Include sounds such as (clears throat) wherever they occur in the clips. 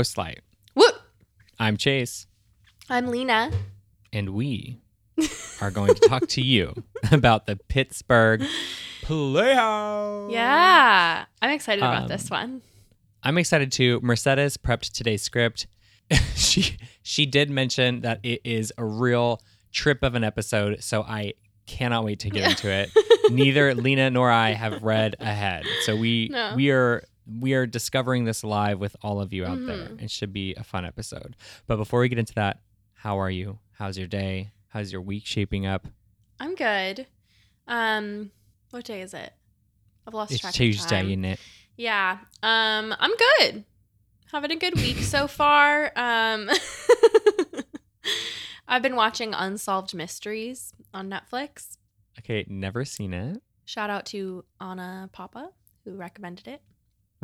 Ghostlight. Whoop! I'm Chase, I'm Lena. and we (laughs) are going to talk to you (laughs) about the Pittsburgh Playhouse. Yeah, I'm excited about Um, this one. I'm excited too. Mercedes prepped today's script. (laughs) she she did mention that it is a real trip of an episode, so I cannot wait to get into it. Neither Lena nor I have read ahead, so we No. we are we are discovering this live with all of you out there. Mhm. It should be a fun episode. But before we get into that, how are you? How's your day? How's your week shaping up? I'm good. Um, what day is it? I've lost It's track Tuesday, of time. isn't it? Yeah. Um, I'm good. Having a good week so (laughs) far. Um, (laughs) I've been watching Unsolved Mysteries on Netflix. Okay, never seen it. Shout out to Anna Papa who recommended it.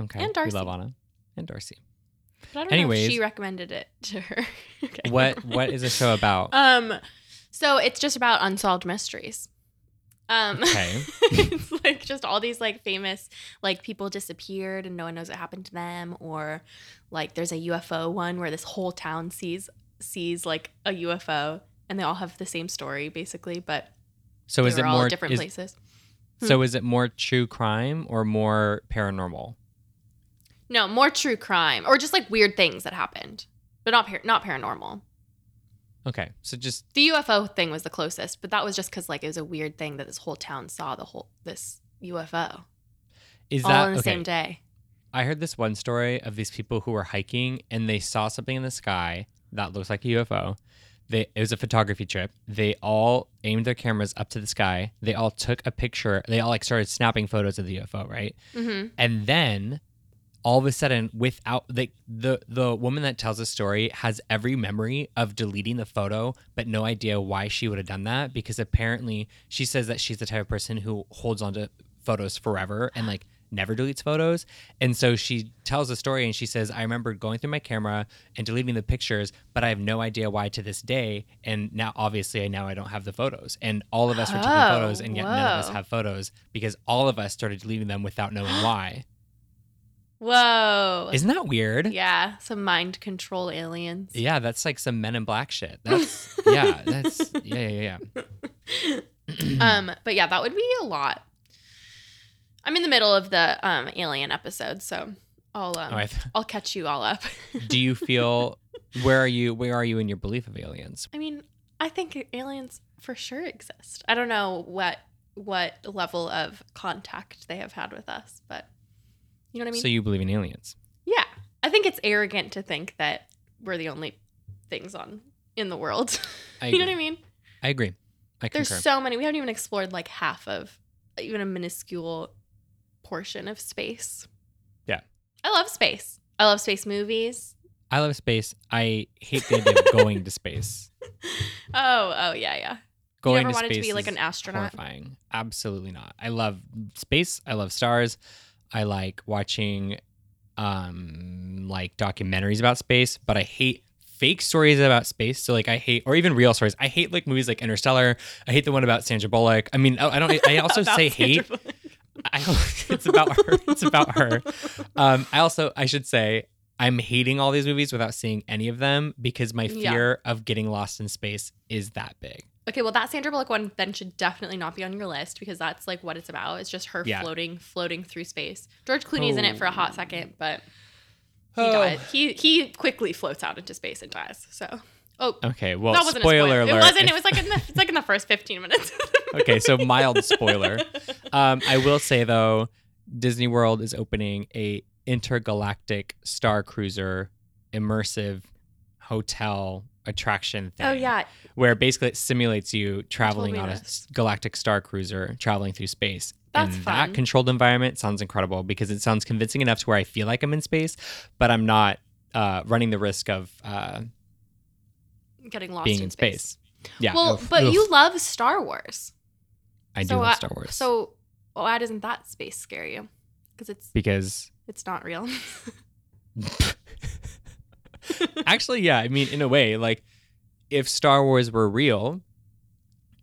Okay, And Darcy. we love Anna and Darcy. But I don't know Anyways. if she recommended it (laughs) to her. okay. What what is the show about? (laughs) Um, so it's just about unsolved mysteries. Um, Okay. (laughs) it's like just all these like famous like people disappeared and no one knows what happened to them, or like there's a UFO one where this whole town sees sees like a UFO and they all have the same story basically, but So is it all more different is- places. So is it more true crime or more paranormal? No, more true crime or just like weird things that happened, but not par- not paranormal. Okay, so just The UFO thing was the closest, but that was just because like it was a weird thing that this whole town saw the whole this UFO is all that in the okay? same day. I heard this one story of these people who were hiking and they saw something in the sky that looks like a UFO. They, it was a photography trip. They all aimed their cameras up to the sky. They all took a picture. They all like started snapping photos of the UFO, right? Mm-hmm. and then all of a sudden without the the the woman that tells the story has every memory of deleting the photo but no idea why she would have done that because apparently she says that she's the type of person who holds onto photos forever and like never deletes photos. And so she tells the story and she says i remember going through my camera and deleting the pictures but i have no idea why to this day. And now obviously now i don't have the photos. And all of us were taking Oh, photos and yet none of us oh, have photos because all of us started deleting them without knowing why Whoa. isn't that weird? yeah, some mind control aliens. Yeah, that's like some Men in Black shit. (laughs) That's yeah, that's yeah, yeah, yeah. (clears throat) um, but yeah, that would be a lot. I'm in the middle of the um alien episode, so I'll um, Oh, th- I'll catch you all up. (laughs) do you feel where are you? Where are you in your belief of aliens? I mean, I think aliens for sure exist. I don't know what what level of contact they have had with us, but you know what I mean? so you believe in aliens? yeah. I think it's arrogant to think that we're the only things on in the world. (laughs) You know what I mean? I agree. I There's concur. so many. We haven't even explored like half of even a minuscule portion of space. Yeah. I love space. I love space movies. I love space. I hate the idea of going to space. (laughs) Oh, oh yeah, yeah. Going you ever to wanted space to be like an astronaut? horrifying. Absolutely not. I love space. I love stars. I like watching um like documentaries about space, but I hate fake stories about space. So like I hate or even real stories. I hate like movies like Interstellar. I hate the one about Sandra Bullock. I mean, I I don't I (laughs) also say Sandra hate. I, (laughs) it's about her. It's about her. Um, I also I should say I'm hating all these movies without seeing any of them because my Yeah. fear of getting lost in space is that big. Okay, well that Sandra Bullock one then should definitely not be on your list because that's like what it's about. It's just her Yeah. floating, floating through space. George Clooney's in it for a hot second, but he Oh. died. He he quickly floats out into space and dies. So oh Okay, well, that wasn't spoiler a alert. spoiler. It wasn't. It was like in the (laughs) it's like in the first fifteen minutes. (laughs) okay, so mild spoiler. Um, I will say though, Disney World is opening a intergalactic star cruiser immersive hotel attraction thing. oh yeah, where basically it simulates you traveling on a this. galactic star cruiser, traveling through space. That's and fun. that controlled environment sounds incredible because it sounds convincing enough to where I feel like I'm in space, but I'm not uh, running the risk of uh, getting lost being in, in space. space. Yeah. Well, oof, but oof. you love Star Wars. I do so love I- Star Wars. So why doesn't that space scare you? Because it's because it's not real. (laughs) (laughs) (laughs) actually, yeah, I mean, in a way, like if Star Wars were real,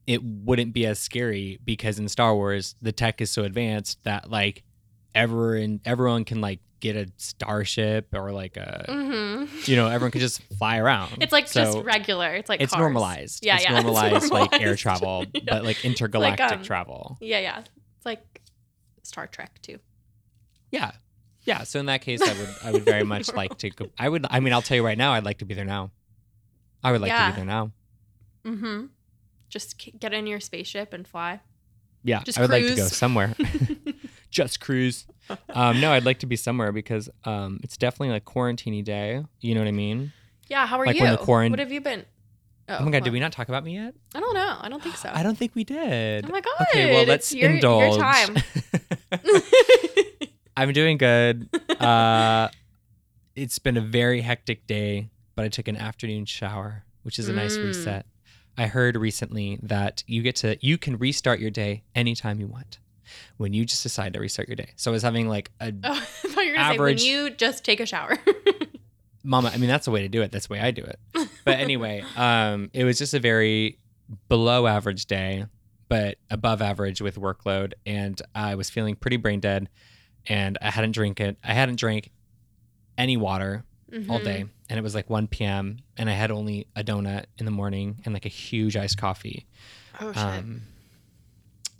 it wouldn't be as scary because in Star Wars the tech is so advanced that like everyone everyone can like get a starship or like a hmm you know everyone could just fly around. It's like So just regular. It's like it's cars. normalized. Yeah, it's yeah. (laughs) it's normalized like air travel, (laughs) Yeah. but like intergalactic um, travel. Yeah, yeah. It's like Star Trek too. Yeah. Yeah. So in that case, I would I would very (laughs) much like to go. I would. I mean, I'll tell you right now, I'd like to be there now. I would like to be there now. Mm-hmm. Just get in your spaceship and fly. Yeah, Just I would like to go somewhere. (laughs) (laughs) Just cruise. Um, no, I'd like to be somewhere because um, it's definitely like quarantine day. You know what I mean? Yeah, how are Like you? when the quarant- what have you been? Oh, my god, did we not talk about me yet? I don't know. I don't think so. (gasps) I don't think we did. Oh my god. Okay, well let's your, indulge. Your time. I'm doing good. (laughs) Uh, it's been a very hectic day, but I took an afternoon shower, which is a nice Mm. reset. I heard recently that you get to you can restart your day anytime you want when you just decide to restart your day. So I was having like a (laughs) oh, I thought you were gonna Average- say when you just take a shower. (laughs) mama. I mean that's the way to do it. That's the way I do it. But anyway, um, it was just a very below average day, but above average with workload, and I was feeling pretty brain dead, and I hadn't drink it. I hadn't drank any water all Mhm. day and it was like 1 p.m and i had only a donut in the morning and like a huge iced coffee Oh shit. um,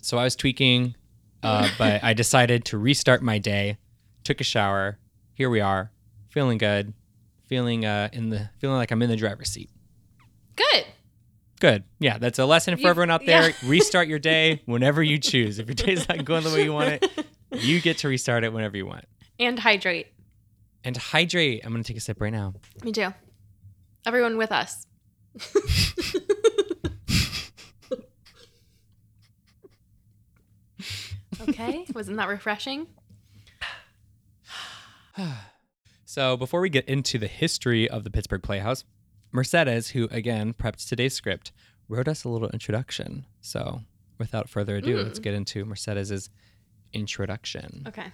so i was tweaking (laughs) uh, but i decided to restart my day took a shower here we are feeling good feeling uh in the feeling like i'm in the driver's seat Good. Good yeah that's a lesson for You- everyone out there yeah. (laughs) restart your day whenever you choose if your day's not (laughs) going the way you want it you get to restart it whenever you want and hydrate. and hydrate i'm gonna take a sip right now Me too. Everyone with us. (laughs) okay. Wasn't that refreshing? (sighs) So before we get into the history of the Pittsburgh Playhouse, Mercedes, who again prepped today's script, wrote us a little introduction. So without further ado, Mm. let's get into Mercedes's introduction. Okay.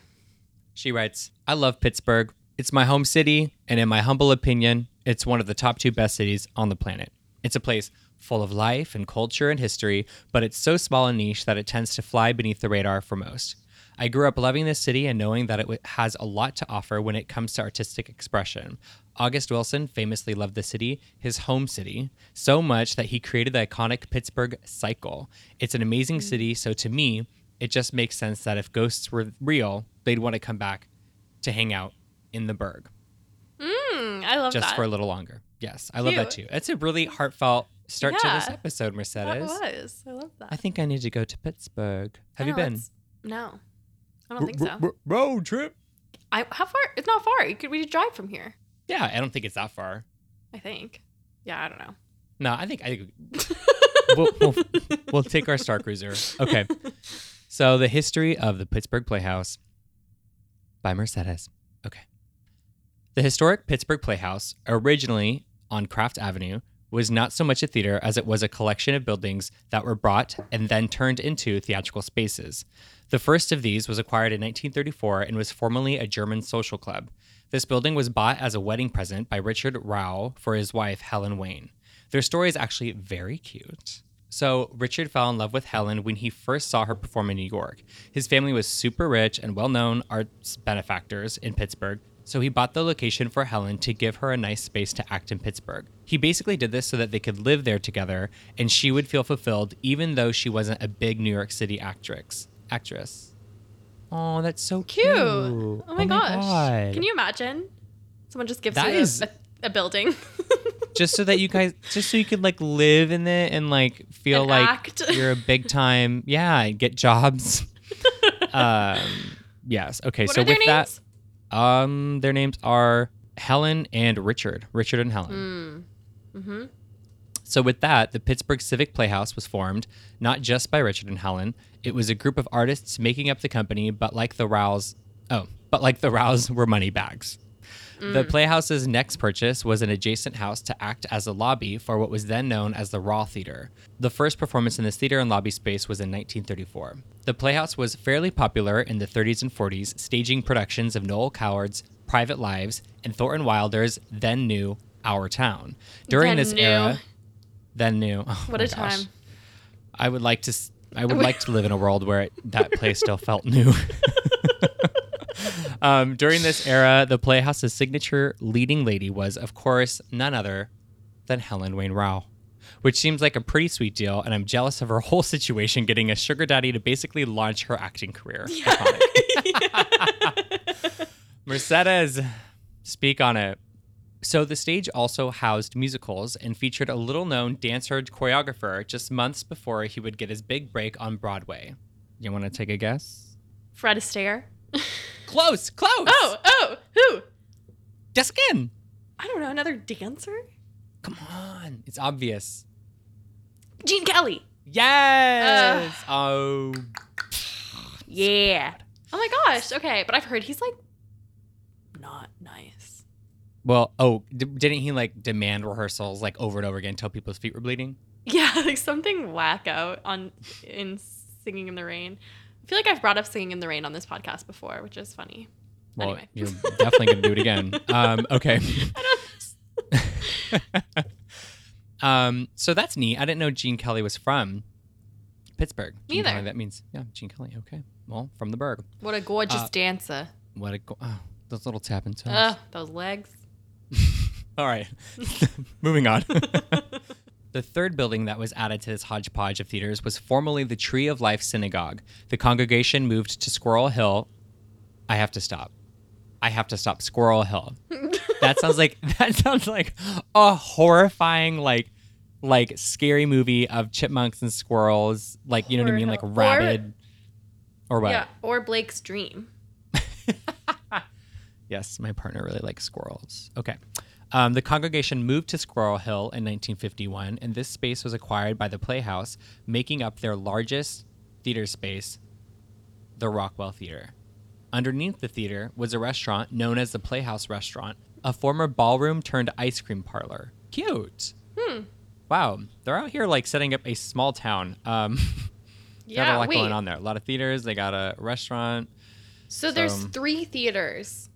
She writes, I love Pittsburgh. It's my home city, and in my humble opinion, it's one of the top two best cities on the planet. It's a place full of life and culture and history, but it's so small and niche that it tends to fly beneath the radar for most. I grew up loving this city and knowing that it has a lot to offer when it comes to artistic expression. August Wilson famously loved the city, his home city, so much that he created the iconic Pittsburgh Cycle. It's an amazing city, so to me, it just makes sense that if ghosts were real, they'd want to come back to hang out in the Burgh Mm, I love that. just that. for a little longer. Yes, I love that too. It's a really heartfelt start to this Yeah. episode, that Mercedes. was. I love that. I think I need to go to Pittsburgh. Have I you know, been? No. I don't think so. Road trip. I how far? It's not far. You could we could drive from here. Yeah, I don't think it's that far. I think. Yeah, I don't know. No, I think I think (laughs) we'll, we'll, we'll take our Star Cruiser. Okay. So the history of the Pittsburgh Playhouse by Mercedes. Okay. The historic Pittsburgh Playhouse, originally on Craft Avenue, was not so much a theater as it was a collection of buildings that were brought and then turned into theatrical spaces. The first of these was acquired in 1934 and was formerly a German social club. This building was bought as a wedding present by Richard Rauh for his wife, Helen Wayne. Their story is actually very cute. So, Richard fell in love with Helen when he first saw her perform in New York. His family was super rich and well known arts benefactors in Pittsburgh, so he bought the location for Helen to give her a nice space to act in Pittsburgh. He basically did this so that they could live there together and she would feel fulfilled even though she wasn't a big New York City actress. Actress. Oh, that's so cute. Cute. Oh my gosh. God. Can you imagine? Someone just gives That you a- is- a, a building. (laughs) just so that you guys just so you could like live in it and like feel And like act. (laughs) you're a big time yeah and get jobs (laughs) um yes okay what so with names? that um their names are helen and richard richard and helen Mm. Mm-hmm. So with that the pittsburgh civic playhouse was formed not just by richard and helen it was a group of artists making up the company but like the rouse oh but like the rouse were money bags The mm. Playhouse's next purchase was an adjacent house to act as a lobby for what was then known as the Rauh Theater. The first performance in this theater and lobby space was in 1934. The Playhouse was fairly popular in the 30s and 40s, staging productions of Noel Coward's Private Lives and Thornton Wilder's then new Our Town. During Then this new. era, then new. (laughs) Oh What a gosh. time. I would like to. I would (laughs) like to live in a world where it, that place still felt new. (laughs) Um, during this era, the Playhouse's signature leading lady was, of course, none other than Helen Wayne Rauh, which seems like a pretty sweet deal, and I'm jealous of her whole situation getting a sugar daddy to basically launch her acting career. Iconic. Mercedes, speak on it. So the stage also housed musicals and featured a little known dancer choreographer just months before he would get his big break on Broadway. You want to take a guess? Fred Astaire. (laughs) Close, close. Oh, oh, who? Again. I don't know. Another dancer? Come on. It's obvious. Gene Kelly. Yes. oh. Yeah. Oh my gosh. Okay, but I've heard he's like. Well, oh, d- didn't he like demand rehearsals like over and over again until people's feet were bleeding? Yeah, (laughs) like something whack out on in Singing in the Rain. I feel like I've brought up Singing in the Rain on this podcast before, which is funny. Well, Anyway. you're definitely to do it again. (laughs) Um, okay. (laughs) Um, so that's neat. I didn't know Gene Kelly was from Pittsburgh. Gene either. Kelly, that means, yeah, Gene Kelly. Okay. Well, from the Burgh. What a gorgeous Uh, dancer. What a go- oh, those little tap and toes. Ugh, those legs. (laughs) All right. (laughs) Moving on. (laughs) the third building that was added to this hodgepodge of theaters was formerly the Tree of Life Synagogue. The congregation moved to Squirrel Hill. I have to stop. I have to stop. Squirrel Hill. that sounds like that sounds like a horrifying like like scary movie of chipmunks and squirrels. Like you know what I mean? Like Horror Hill. rabid. Or what? Yeah, or Blake's dream. Yes, my partner really likes squirrels. Okay. Um, the congregation moved to Squirrel Hill in 1951, and this space was acquired by the Playhouse, making up their largest theater space, the Rockwell Theater. Underneath the theater was a restaurant known as the Playhouse Restaurant, a former ballroom turned ice cream parlor. Cute. Hmm. Wow, they're out here like setting up a small town. Um, (laughs) Yeah, a lot wait. going on there. A lot of theaters. They got a restaurant. So there's So- three theaters,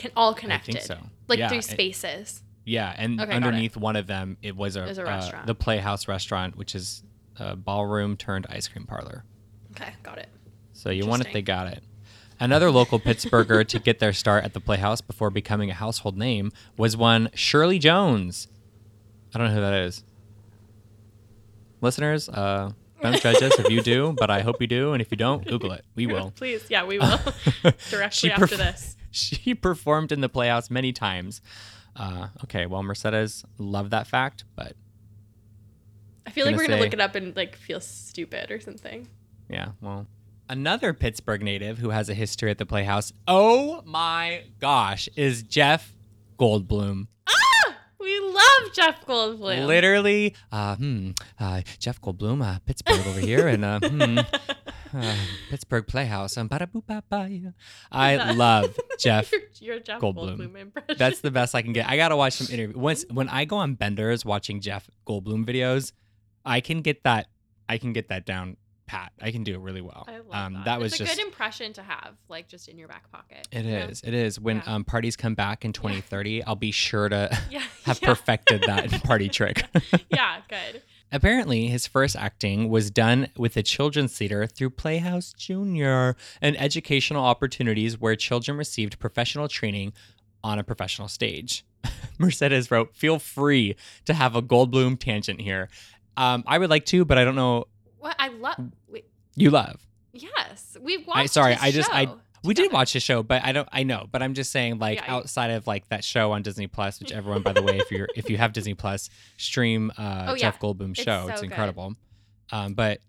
can all connected. so. Like Yeah, it- spaces. Yeah, and Okay, underneath one of them, it was a, a uh, restaurant. the Playhouse restaurant, which is a ballroom turned ice cream parlor. Okay, got it. So you want it, they got it. Another local Pittsburgher to get their start at the Playhouse before becoming a household name was one Shirley Jones. I don't know who that is. Listeners, uh, don't judge us if you do, but I hope you do, and if you don't, Google it. We will. (laughs) Please, yeah, we will. (laughs) Directly after this. (laughs) She performed in the Playhouse many times. Uh, okay, well, Mercedes loved that fact, but I feel like we're gonna say- look it up and like feel stupid or something. Yeah, well. Another Pittsburgh native who has a history at the Playhouse, oh my gosh, is Jeff Goldblum. Ah, we love Jeff Goldblum. Literally, uh, hmm, uh, Jeff Goldblum, uh, Pittsburgh over here, and uh, hmm, (laughs) uh, (sighs) Pittsburgh Playhouse. Um. I love (laughs) Jeff. your, your Jeff Goldblum. Goldblum, impression. That's the best I can get. I gotta watch some (laughs) interview. Once when I go on benders watching Jeff Goldblum videos, I can get that. I can get that down pat. I can do it really well. I love um, that. that was it's a just good impression to have, like just in your back pocket. It is. Know? It is. When Yeah. um, parties come back in 2030, I'll be sure to (laughs) Yeah. have yeah. perfected that party trick. yeah, good. Apparently, his first acting was done with the Children's Theater through Playhouse Junior, an educational opportunities where children received professional training on a professional stage. (laughs) Mercedes wrote, "Feel free to have a Goldblum tangent here. Um, I would like to, but I don't know. What I love. You love. yes, we've watched. I, sorry, I just I we did watch the show, but I don't I know, but I'm just saying like Yeah, outside of like that show on Disney Plus, which everyone by the way, if you're if you have Disney Plus, stream uh (laughs) Oh, Jeff yeah. Goldblum It's show. so it's incredible. Um but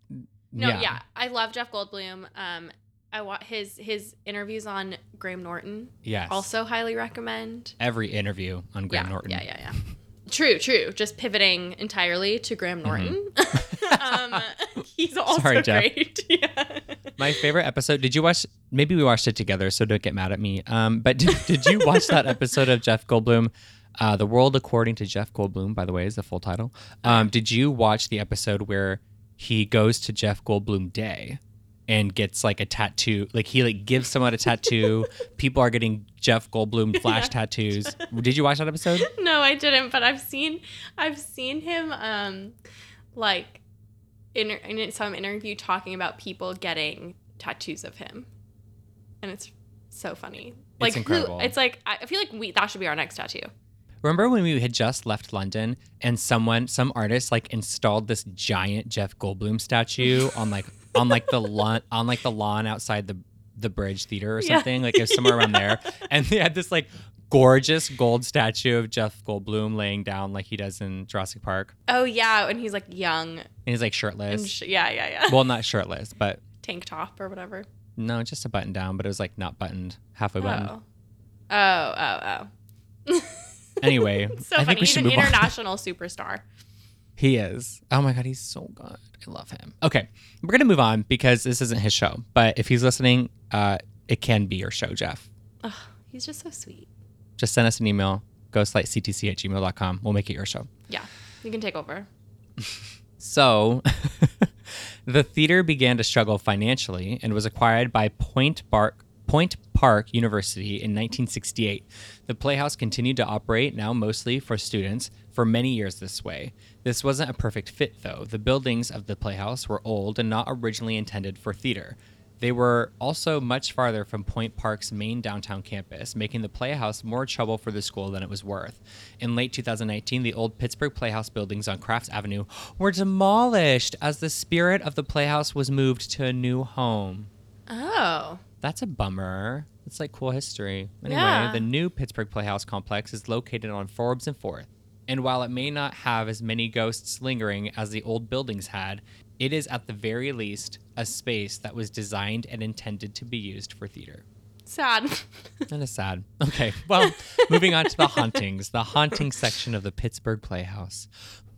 No, yeah. yeah. I love Jeff Goldblum. Um, I want his his interviews on Graham Norton. Yes. Also, highly recommend. every interview on Graham Norton. yeah, yeah, yeah. True, true. Just pivoting entirely to Graham Norton. (laughs) (laughs) um, he's also Mm-hmm. Sorry, Jeff. great. My favorite episode. Did you watch? Maybe we watched it together, so don't get mad at me. Um, but did, did you watch that episode of Jeff Goldblum? Uh, the World According to Jeff Goldblum, by the way, is the full title. Um, did you watch the episode where he goes to Jeff Goldblum Day and gets like a tattoo? Like he like gives someone a tattoo. (laughs) People are getting Jeff Goldblum flash Yeah. tattoos. Did you watch that episode? (laughs) no, I didn't. But I've seen I've seen him um like in in some interview talking about people getting tattoos of him, and it's So funny. Like incredible. Who, it's like I feel like we that should be our next tattoo. Remember when we had just left London and someone, some artist, like installed this giant Jeff Goldblum statue (laughs) on like on like the lawn on like the lawn outside the the Bridge Theater or Yeah. something, like it was somewhere around there, (laughs) and they had this like gorgeous gold statue of Jeff Goldblum laying down like he does in Jurassic Park, Oh yeah, and he's like young and he's like shirtless. sh- yeah, yeah, yeah. well, not shirtless, but Tank top or whatever. no, just a button down, but it was like not buttoned, halfway buttoned. Oh. Oh, oh, oh. Anyway, (laughs) so I think funny. we He's should an move on. (laughs) international superstar. He is. Oh my god, he's so good. I love him. Okay, we're gonna move on because this isn't his show. But if he's listening, uh, it can be your show, Jeff. Ugh, he's just so sweet. Just send us an email, ghostlightctc at gmail.com. We'll make it your show. Yeah, you can take over. (laughs) So, (laughs) the theater began to struggle financially and was acquired by Point Park. Point Park University in 1968. The Playhouse continued to operate, now mostly for students, for many years this way. This wasn't a perfect fit, though. The buildings of the Playhouse were old and not originally intended for theater. They were also much farther from Point Park's main downtown campus, making the Playhouse more trouble for the school than it was worth. In late 2019, the old Pittsburgh Playhouse buildings on Crafts Avenue were demolished as the spirit of the Playhouse was moved to a new home. Oh, That's a bummer. It's like cool history. Anyway, Yeah. the new Pittsburgh Playhouse complex is located on Forbes and 4th. And while it may not have as many ghosts lingering as the old buildings had, it is at the very least a space that was designed and intended to be used for theater. sad. (laughs) That is sad. (laughs) Okay, well, moving on to the hauntings, the haunting section of the Pittsburgh Playhouse.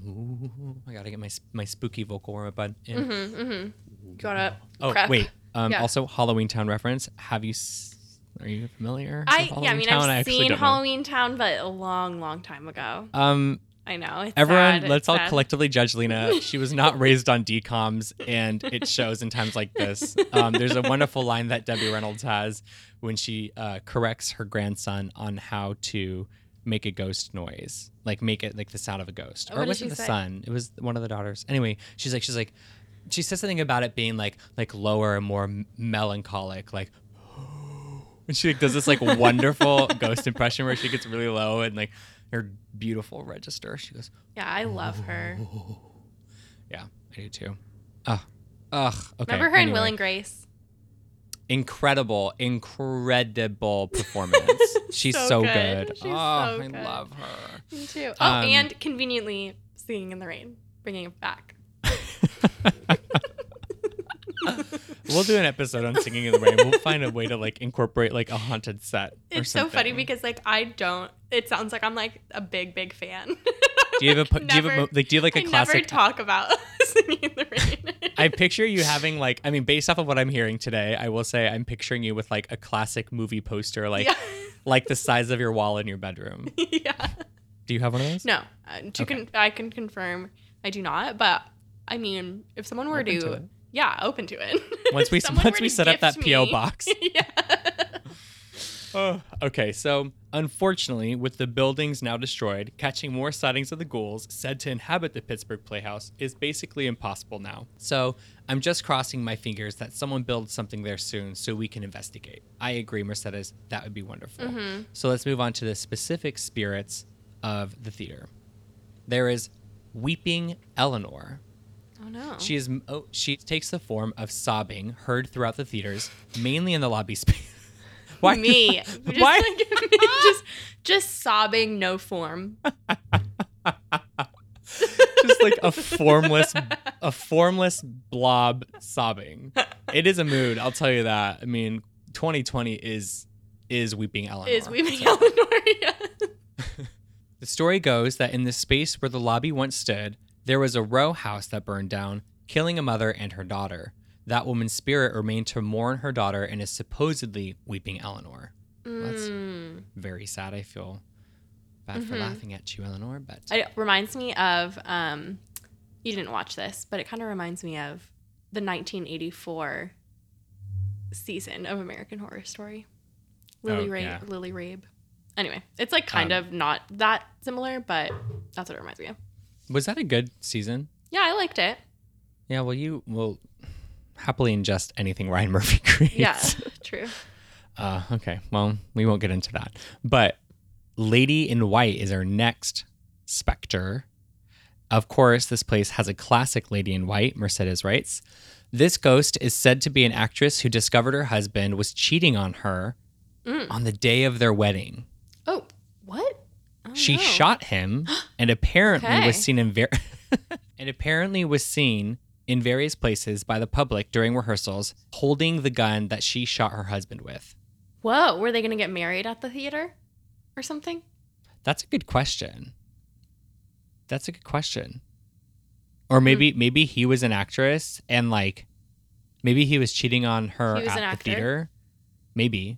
Ooh, I gotta get my my spooky vocal warm up in. mm-hmm, mm-hmm. Gotta Oh prep. wait, um, Yeah. also Halloween Town reference. Have you? S- are you familiar? I yeah, I mean Town? I've actually seen don't know. Halloween Town, but a long, long time ago. Um, I know. It's everyone, sad, let's it's all sad. collectively judge Lena. (laughs) She was not raised on DComs, and it shows in times like this. Um, there's a wonderful line that Debbie Reynolds has when she uh, corrects her grandson on how to make a ghost noise, like make it like the sound of a ghost. What or it wasn't she the say? son; it was one of the daughters. Anyway, she's like, she's like, she says something about it being like like lower and more m- melancholic, like. (gasps) And she like, does this like wonderful (laughs) ghost impression where she gets really low and like her beautiful register. She goes, Yeah, I love her. (laughs) yeah, I do too. Ugh. Ugh. Okay. Remember her in anyway. Will and Grace? Incredible, incredible (laughs) performance. She's so, So good. good. She's oh, so I good. love her. Me too. Oh, Um, and conveniently singing in the rain, bringing it back. (laughs) We'll do an episode on singing in the rain. We'll find a way to like incorporate like a haunted set. or It's so funny because like I don't. It sounds like I'm like a big, big fan. do you have a do you have a mo- like do you have like a I never classic? talk about (laughs) singing in the rain. I picture you having like I mean based off of what I'm hearing today, I will say I'm picturing you with like a classic movie poster like yeah. (laughs) like the size of your wall in your bedroom. (laughs) yeah. Do you have one of those? No, uh, to Okay. con- I can confirm I do not. But I mean, if someone were Open to, to. Yeah, open to it. (laughs) Once we once we set up that gift PO me- box. (laughs) yeah. Oh, okay, so unfortunately, with the buildings now destroyed, catching more sightings of the ghouls said to inhabit the Pittsburgh Playhouse is basically impossible now. So I'm just crossing my fingers that someone builds something there soon so we can investigate. I agree, Mercedes, that would be wonderful. Mhm. So let's move on to the specific spirits of the theater. There is Weeping Eleanor. Oh no. She is oh, she takes the form of sobbing heard throughout the theaters, mainly in the lobby space. (laughs) Why me. (laughs) Just Why? like (laughs) just just sobbing, no form. just like a formless a formless blob sobbing. It is a mood, I'll tell you that. I mean, 2020 is is weeping Eleanor. Is weeping Eleanor? Yeah. The story goes that in the space where the lobby once stood, there was a row house that burned down, killing a mother and her daughter. That woman's spirit remained to mourn her daughter and is supposedly weeping Eleanor. That's- Mm. Very sad. I feel bad for Mhm. laughing at you, Eleanor, but It reminds me of um you didn't watch this, but it kind of reminds me of the 1984 season of American Horror Story. Lily Oh, Rabe, yeah. Lily Rabe. Anyway, it's like kind Um, of not that similar, but that's what it reminds me of. Was that a good season? Yeah, I liked it. Yeah, well, you will happily ingest anything Ryan Murphy (laughs) creates. Yeah, (laughs) true. Uh, okay. Well, we won't get into that. But Lady in White is our next specter. Of course, this place has a classic Lady in White, Mercedes writes. This ghost is said to be an actress who discovered her husband was cheating on her Mm. on the day of their wedding. Oh, what? Oh, She no. shot him (gasps) and apparently Okay. was seen in ver- (laughs) and apparently was seen in various places by the public during rehearsals holding the gun that she shot her husband with. Whoa, were they going to get married at the theater or something? That's a good question. That's a good question. Or maybe hmm. maybe he was an actress and like maybe he was cheating on her at the actor? theater. Maybe.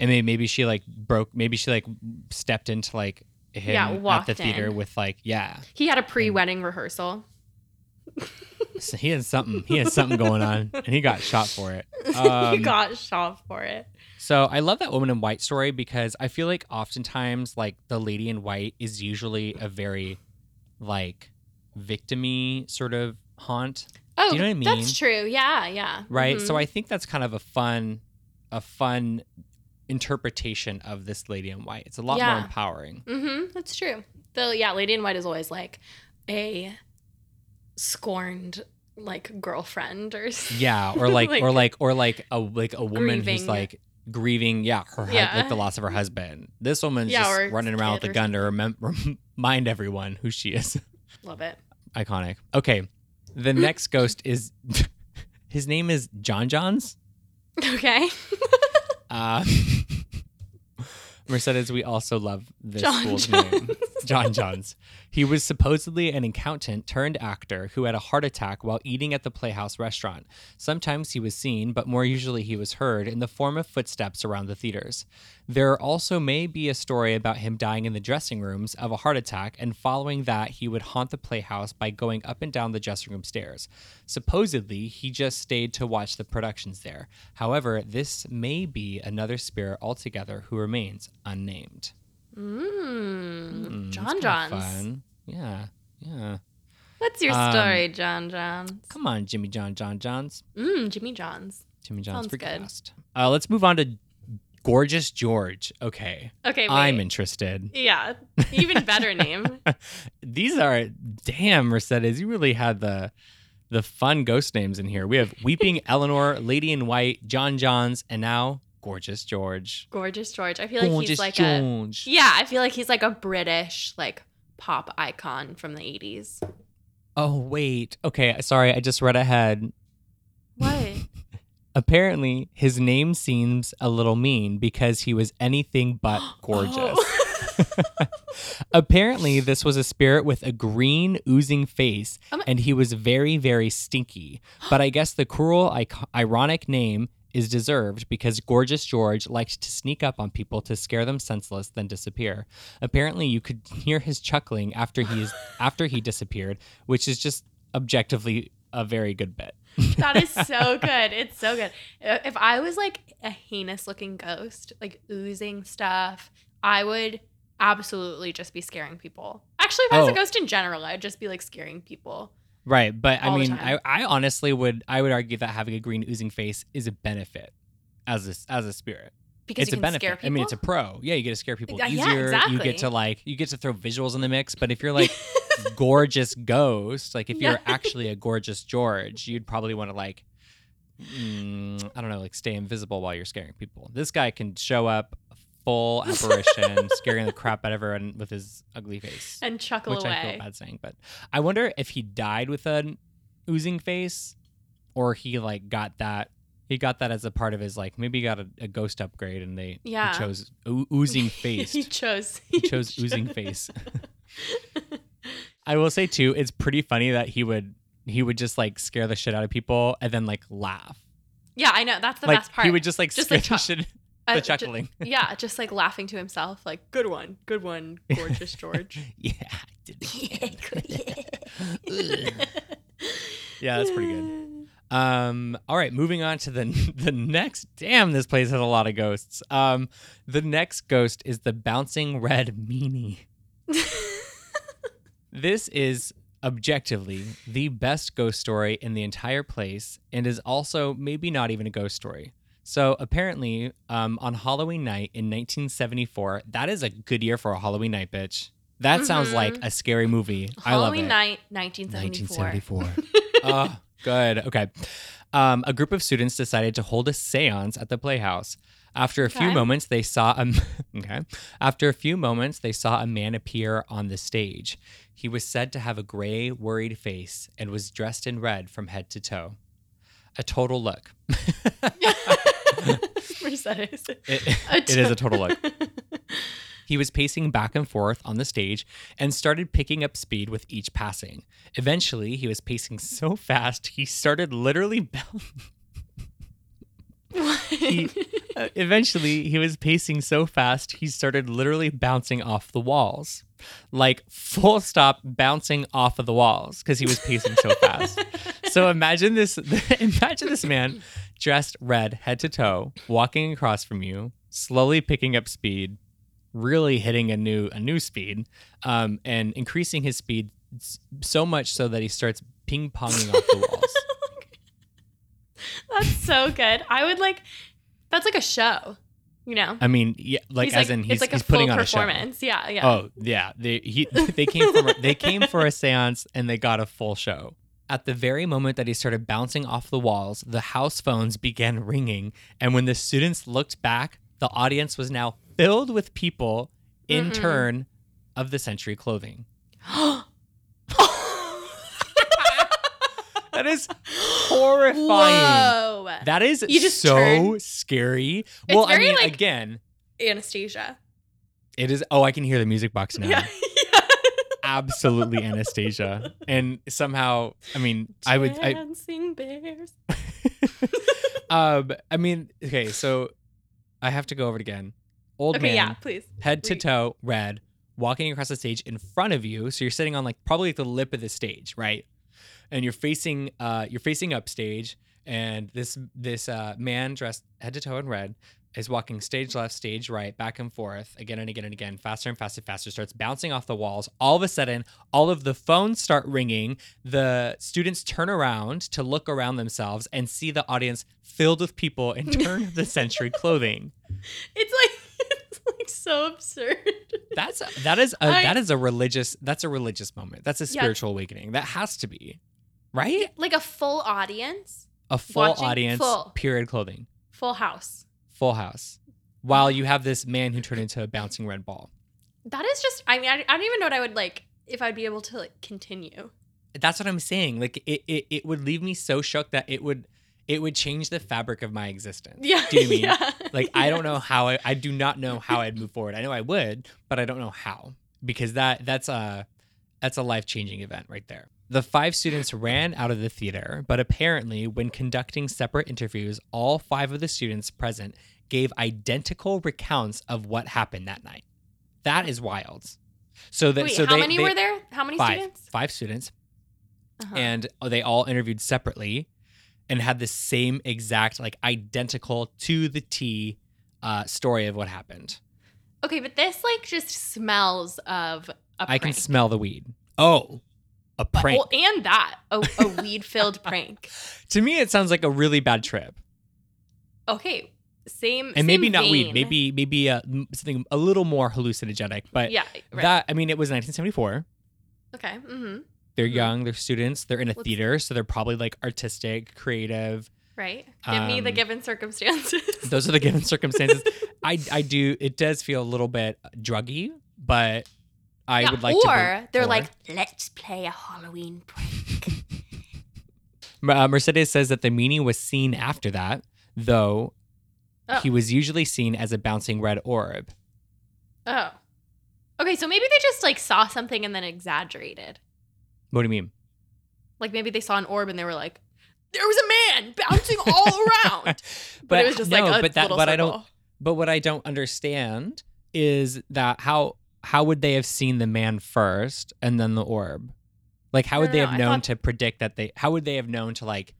And maybe, maybe she like broke maybe she like stepped into like him Yeah, at the theater in. with like yeah. He had a pre-wedding rehearsal. So he had something he had something going on and he got shot for it. (laughs) Um, he got shot for it. So I love that woman in white story because I feel like oftentimes like the lady in white is usually a very like victimy sort of haunt, Oh, you know what I mean? That's true. Yeah, yeah. right? So Mhm. I think that's kind of a fun a fun interpretation of this lady in white. It's a lot more empowering. Mm-hmm. That's true. The yeah, Lady in White is always like a scorned like girlfriend or Yeah, or like, (laughs) Like- or like or like a like a woman who's like grieving, yeah, her Yeah. like the loss of her husband. This woman's Yeah, just running around with a gun to remem- (laughs) remind everyone who she is. (laughs) love it. iconic. Okay, the next ghost is his name is John Johns. Okay. Uh, (laughs) Mercedes, we also love this John school's Johns. name, John Johns. He was supposedly an accountant turned actor who had a heart attack while eating at the Playhouse restaurant. Sometimes he was seen, but more usually he was heard in the form of footsteps around the theaters. There also may be a story about him dying in the dressing rooms of a heart attack, and following that, he would haunt the Playhouse by going up and down the dressing room stairs. Supposedly, he just stayed to watch the productions there. However, this may be another spirit altogether who remains unnamed. Mm. Mm, John Johns. Fun. Yeah, yeah. What's your Um, story, John Johns? Come on, Jimmy John John Johns. Mm, Jimmy Johns. Jimmy John's Sounds good. Uh, let's move on to Gorgeous George. Okay, Okay, wait. I'm interested. Yeah, even better name. (laughs) These are damn Mercedes. You really had the the fun ghost names in here. We have Weeping (laughs) Eleanor, Lady in White, John Johns, and now Gorgeous George. Gorgeous George. I feel like Gorgeous he's like a George. yeah. I feel like he's like a British like pop icon from the '80s. Oh wait. Okay, sorry. I just read ahead. What? (laughs) Apparently, his name seems a little mean because he was anything but (gasps) gorgeous. Oh. (laughs) Apparently, this was a spirit with a green, oozing face, and he was very, very stinky. But I guess the cruel, ic- ironic name is deserved because Gorgeous George liked to sneak up on people to scare them senseless, then disappear. Apparently, you could (laughs) hear his chuckling after he is (laughs) after he disappeared, which is just objectively a very good bit. (laughs) that is so good. It's so good. Uh, If I was like a heinous looking ghost, like oozing stuff, I would absolutely just be scaring people. Actually, if I was Oh. a ghost in general, I'd just be like scaring people. Right, but I mean, I. I honestly would I would argue that having a green oozing face is a benefit as a as a spirit. Because it's you a benefit. scare people. I mean, it's a pro. Yeah, you get to scare people Yeah, yeah, easier. You get to like you get to throw visuals in the mix. But if you're like (laughs) gorgeous ghost, like if you're (laughs) actually a gorgeous George, you'd probably want to like mm, I don't know, like stay invisible while you're scaring people. This guy can show up full (laughs) apparition, scaring the crap out of everyone with his ugly face and chuckle which I feel bad saying, but I wonder if he died with an oozing face, or he like got that. He got that as a part of his like maybe he got a, a ghost upgrade and they he Yeah. chose oo- oozing (laughs) face. he chose. he chose oozing face. (laughs) I will say too, it's pretty funny that he would he would just like scare the shit out of people and then like laugh. Yeah, I know. That's the like best part. he would just like Just scare the the shit. Uh, the ju- chuckling. (laughs) yeah, just like laughing to himself, like good one, good one, gorgeous George. (laughs) yeah, I did it (laughs) again. Yeah, that's pretty good. Um, all right, moving on to the the next. Damn, this place has a lot of ghosts. Um, the next ghost is the bouncing red meanie. This is objectively the best ghost story in the entire place, and is also maybe not even a ghost story. So apparently, um, on Halloween night in 1974, that is a good year for a Halloween night, bitch. That sounds Mhm. like a scary movie. Halloween I love it. night, 1974. 1974. oh, (laughs) good. Okay. Um, a group of students decided to hold a séance at the Playhouse. After a few moments, they saw a (laughs) okay. After a few moments, they saw a man appear on the stage. He was said to have a gray, worried face and was dressed in red from head to toe. A total look. (laughs) (laughs) Mercedes. It, (laughs) (laughs) it is a total look. He was pacing back and forth on the stage and started picking up speed with each passing. Eventually, he was pacing so fast he started literally. Bou- he, uh, eventually, he was pacing so fast he started literally bouncing off the walls, like full stop bouncing off of the walls because he was pacing so fast. So imagine this. Imagine this man dressed red head to toe, walking across from you, slowly picking up speed, really hitting a new a new speed, um, and increasing his speed so much so that he starts ping ponging off the walls. (laughs) That's so good. I would like. That's like a show, you know. I mean, yeah, like He's as in he's, like he's a putting on a show. performance. Yeah, yeah. Oh yeah, they he (laughs) they came a, they came for a (laughs) séance and they got a full show. At the very moment that he started bouncing off the walls, the house phones began ringing, and when the students looked back, the audience was now filled with people in Mm-mm. turn of the century clothing. (gasps) (laughs) That is horrifying. Whoa. That is You just so turn- scary. Well, I very, mean, like- again, Anastasia. it is. Oh, I can hear the music box now. Yeah. (laughs) absolutely (laughs) Anastasia. And somehow, I mean, I would, I, Dancing bears. (laughs) um, I mean, okay, so I have to go over it again. Old Okay, man, yeah, please. head to toe, red, walking across the stage in front of you. So you're sitting on like probably like the lip of the stage, right? And you're facing, uh, you're facing upstage, and this this uh, man dressed head to toe in red is walking stage left, stage right, back and forth, again and again and again, faster and faster, faster, starts bouncing off the walls. All of a sudden, all of the phones start ringing. The students turn around to look around themselves and see the audience filled with people in (laughs) turn of the century clothing. It's like (laughs) it's like so absurd. That's that is a I- that is a religious that's a religious moment. That's a Yeah. spiritual awakening. That has to be. Right? like a full audience, A full audience, full. period clothing, full house. Full house. While you have this man who turned into a bouncing red ball. That is just. I mean, I, I don't even know what I would like if I'd be able to like continue. That's what I'm saying. Like it, it, it would leave me so shook that it would it would change the fabric of my existence. Yeah. Do you know what I mean? yeah. Like I don't know (laughs) how I, I do not know how I'd move forward. I know I would, but I don't know how because that that's a that's a life changing event right there. The five students ran out of the theater, but apparently, when conducting separate interviews, all five of the students present gave identical recounts of what happened that night. That is wild. So that Wait, so how they, many they- were there? How many Five, students? five students, Uh-huh. and they all interviewed separately, and had the same exact, like identical to the T, uh, story of what happened. okay, but this like just smells of I can smell the weed. Oh, a But- prank. well, and that a, a (laughs) weed filled prank. to me, it sounds like a really bad trip, Okay, same. and maybe same not weed. Maybe maybe uh, something a little more hallucinogenic. But yeah. Right. that I mean, it was 1974. okay. Mm-hmm. They're Mhm. young. They're students. They're in a Let's- theater, so they're probably like artistic, creative. Right. Give me the Um, given circumstances. Those are the given (laughs) circumstances. I I do. It does feel a little bit druggy, but I Yeah, would like or to. they're or- like, let's play a Halloween prank. (laughs) Uh, Mercedes says that the meanie was seen after that, though Oh. he was usually seen as a bouncing red orb. oh. Okay, so maybe they just like saw something and then exaggerated. What do you mean? Like maybe they saw an orb and they were like, there was a man bouncing all (laughs) around. But, it was just no, like a but that, little but I don't. But what I don't understand is that how how would they have seen the man first and then the orb? Like how No, would they no, have I known thought- to predict that they? How would they have known to like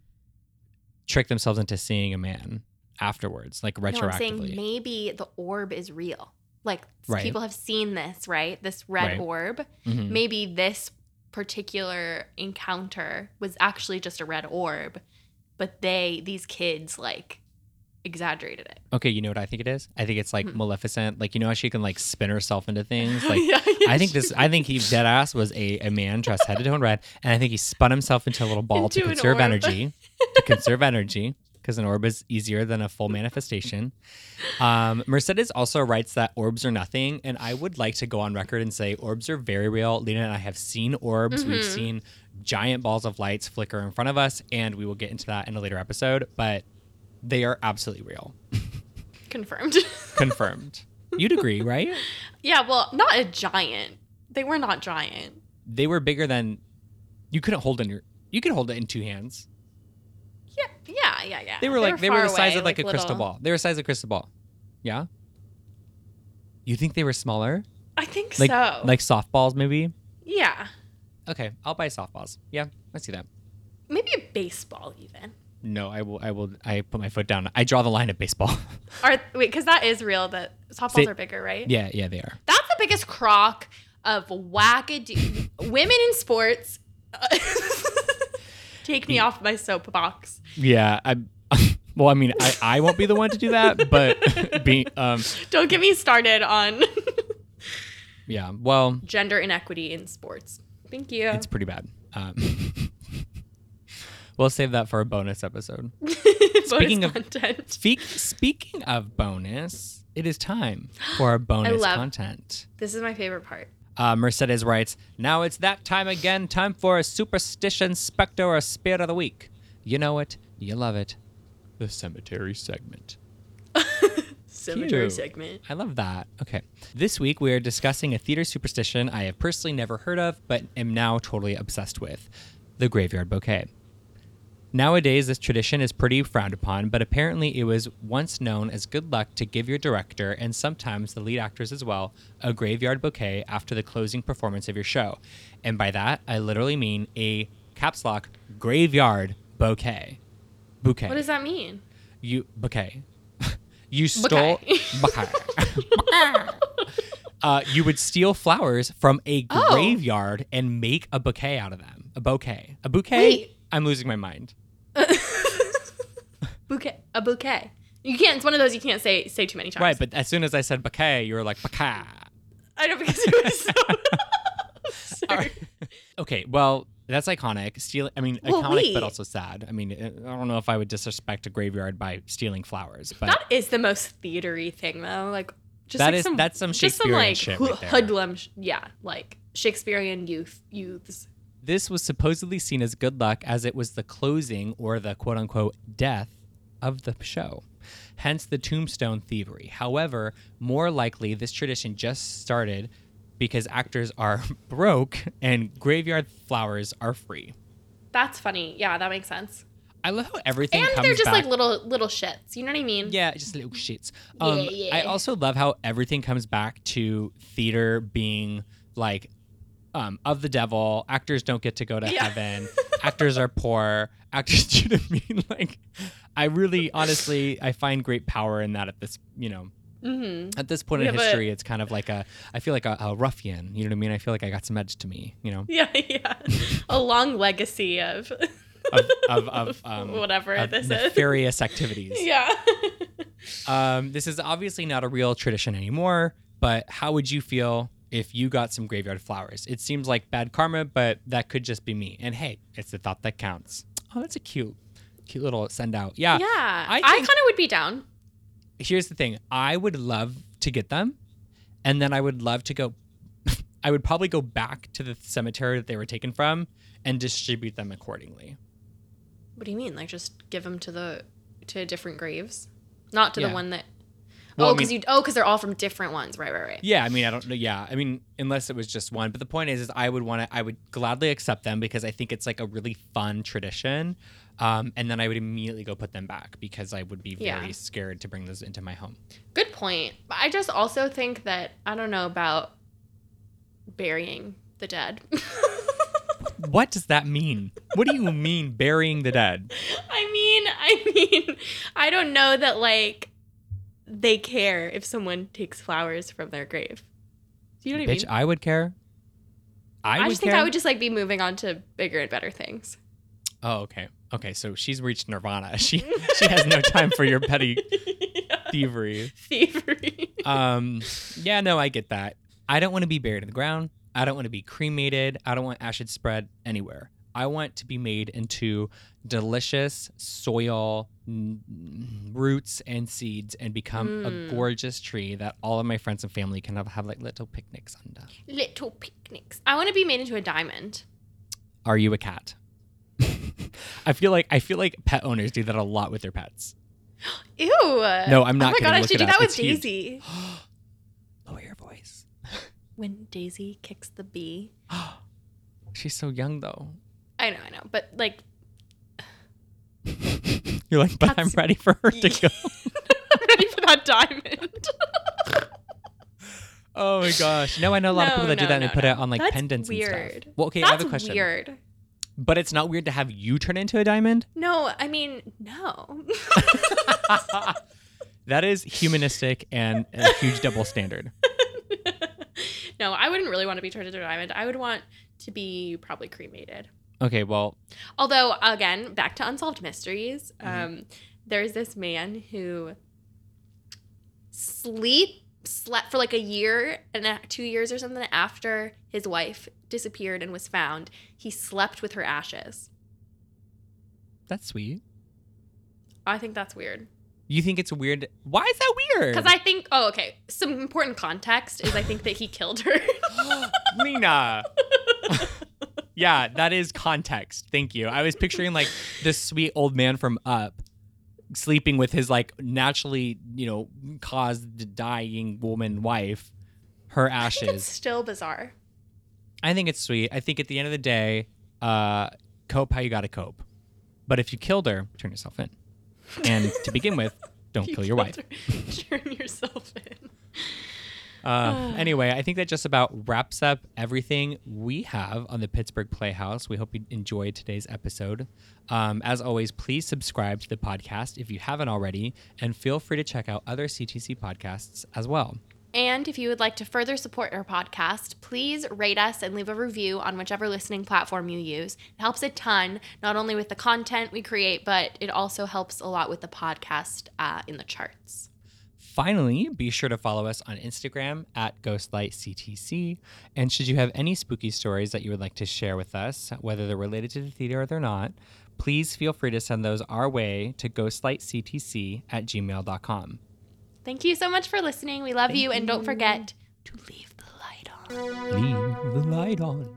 trick themselves into seeing a man afterwards, like No, I'm retroactively? saying maybe the orb is real. Like Right. people have seen this, right? This red Right. orb. Mhm. Maybe this particular encounter was actually just a red orb, but they these kids like exaggerated it. Okay, you know what I think it is? I think it's like Hmm. Maleficent. Like you know how she can like spin herself into things. (laughs) Like Yeah, I think this. I think he (laughs) dead ass was a, a man dressed head to toe in red, and I think he spun himself into a little ball to Into an conserve orb. energy. To conserve energy, because an orb is easier than a full manifestation. Um, Mercedes also writes that orbs are nothing, and I would like to go on record and say orbs are very real. Lena and I have seen orbs. We've Mhm. seen giant balls of lights flicker in front of us, and we will get into that in a later episode. But they are absolutely real, Confirmed. (laughs) confirmed. You'd agree, right? yeah, well, not a giant. They were not giant. They were bigger than you couldn't hold in your. You could hold it in two hands. Yeah, yeah, yeah, yeah. They were like they were far the size away, of like, a crystal ball. They were the size of a crystal ball. Yeah. You think they were smaller? I think Like so. like softballs maybe? yeah, Okay, I'll buy softballs. Yeah, I see that. maybe a baseball even. No, I will I will I put my foot down. I draw the line at baseball. (laughs) Or wait, because that is real. That softballs Say- are bigger, right? yeah, yeah, they are. That's the biggest crock of wackadoo (laughs) women in sports. (laughs) Take me off my soapbox. Yeah, I well, I mean, I, I won't be the one to do that, but be um Don't get me started on yeah, well, gender inequity in sports. Thank you. it's pretty bad. Um We'll save that for a bonus episode. (laughs) Bonus Speaking of- content. Speak, speaking of bonus, it is time for our (gasps) bonus love- content. This is my favorite part. Uh, Mercedes writes, Now it's that time again, time for a superstition, specter, or spirit of the week. You know it, you love it. The cemetery segment. (laughs) Cemetery Cute. segment. I love that. Okay. This week we are discussing a theater superstition I have personally never heard of, but am now totally obsessed with the graveyard bouquet. Nowadays, this tradition is pretty frowned upon, but apparently it was once known as good luck to give your director, and sometimes the lead actors as well, a graveyard bouquet after the closing performance of your show. And by that, I literally mean a caps lock graveyard bouquet. Bouquet What does that mean? you bouquet. (laughs) you stole (laughs) bouquet. (laughs) uh, you would steal flowers from a Oh. graveyard and make a bouquet out of them. A bouquet. A bouquet. Wait. I'm losing my mind. (laughs) bouquet. A bouquet. You can't. It's one of those you can't say say too many times. Right, but as soon as I said bouquet, you were like bouquet. I know because it was so. (laughs) (laughs) Sorry. Okay, well, that's iconic. Stealing, I mean, Well, iconic, wait. but also sad. I mean, I don't know if I would disrespect a graveyard by stealing flowers, but That is the most theatery thing, though. Like, just That like is- some, that's some just some Shakespearean like shit right there. hoodlum, yeah, like Shakespearean youth youths. This was supposedly seen as good luck as it was the closing or the quote unquote death of the show. Hence the tombstone thievery. However, more likely this tradition just started because actors are (laughs) broke and graveyard flowers are free. That's funny. Yeah, that makes sense. I love how everything And they're just back. like little little shits. You know what I mean? Yeah, just little shits. Um, Yeah, yeah. I also love how everything comes back to theater being like um, of the devil. Actors don't get to go to Yeah. heaven. Actors are poor. Actors, (laughs) do you know what I mean? Like, I really, honestly, I find great power in that. At this, you know, Mm-hmm. at this point Yeah, in history, it's kind of like a. I feel like a, a ruffian. You know what I mean? I feel like I got some edge to me. You know, Yeah, (laughs) yeah. A long legacy of of of, of (laughs) um, whatever of this is. nefarious activities. Yeah. Um, this is obviously not a real tradition anymore, but how would you feel if you got some graveyard flowers? It seems like bad karma, but that could just be me. And hey, it's the thought that counts. Oh, that's a cute, cute little send out. Yeah. yeah. I, I kind of would be down. Here's the thing I would love to get them, and then I would love to go. (laughs) I would probably go back to the cemetery that they were taken from and distribute them accordingly. What do you mean? Like just give them to the to different graves, not to Yeah. the one that. Well, oh, I because mean- you. Oh, because they're all from different ones. Right, right, right. Yeah, I mean, I don't know. Yeah, I mean, unless it was just one. But the point is, is I would want to. I would gladly accept them because I think it's like a really fun tradition. Um, and then I would immediately go put them back because I would be very Yeah. scared to bring those into my home. Good point. I just also think that I don't know about burying the dead. (laughs) What does that mean? What do you mean burying the dead? I mean, I mean, I don't know that like they care if someone takes flowers from their grave. Do you know what I Bitch, mean? I would care. I, I, would just think. I would just like be moving on to bigger and better things. Oh, okay. Okay, so she's reached nirvana. (laughs) She she has no time for your petty (laughs) thievery. Thievery. Um, yeah, no, I get that. I don't want to be buried in the ground. I don't want to be cremated. I don't want ashes spread anywhere. I want to be made into delicious soil n- roots and seeds and become Mm. a gorgeous tree that all of my friends and family can have, have like little picnics under. Little picnics. I want to be made into a diamond. Are you a cat? (laughs) I feel like I feel like pet owners do that a lot with their pets. (gasps) Ew. No, I'm not Oh my god, kidding. I should it do that up. with It's. Daisy. (gasps) Lower your voice. When Daisy kicks the bee. (gasps) She's so young though. I know, I know, but like, (laughs) You're like, but I'm ready for her to go. (laughs) I'm ready for that diamond. (laughs) Oh my gosh. No, I know a lot of No, people that do no, that and no, they put no. it on like That's pendants and weird. stuff. Well, okay, I have a question. weird. But it's not weird to have you turn into a diamond? No, I mean, no. that is humanistic and a huge double standard. no, I wouldn't really want to be turned into a diamond. I would want to be probably cremated. Okay, well, Although, again, back to unsolved mysteries. Mhm. Um, there's this man who sleep slept for like a year and a, two years or something after his wife disappeared and was found. He slept with her ashes. that's sweet. I think that's weird. You think it's weird? Why is that weird? Because I think, oh, okay. Some important context is I think that he killed her. (gasps) Nina. (laughs) yeah, that is context. Thank you. I was picturing like this sweet old man from Up sleeping with his like naturally, you know, caused dying woman wife, her I think it's ashes. still bizarre. I think it's sweet. I think at the end of the day, uh, cope how you got to cope. But if you killed her, turn yourself in. And to begin with, (laughs) don't You kill your wife. her. (laughs) Turn yourself in. Uh, (sighs) anyway, I think that just about wraps up everything we have on the Pittsburgh Playhouse. We hope you enjoyed today's episode. Um, as always, please subscribe to the podcast if you haven't already, and feel free to check out other CTC podcasts as well. And if you would like to further support our podcast, please rate us and leave a review on whichever listening platform you use. It helps a ton, not only with the content we create, but it also helps a lot with the podcast uh, in the charts. Finally, be sure to follow us on Instagram at GhostlightCTC. And should you have any spooky stories that you would like to share with us, whether they're related to the theater or they're not, please feel free to send those our way to ghostlightctc at gmail.com. Thank you so much for listening. We love Thank you, and don't forget to leave the light on. Leave the light on.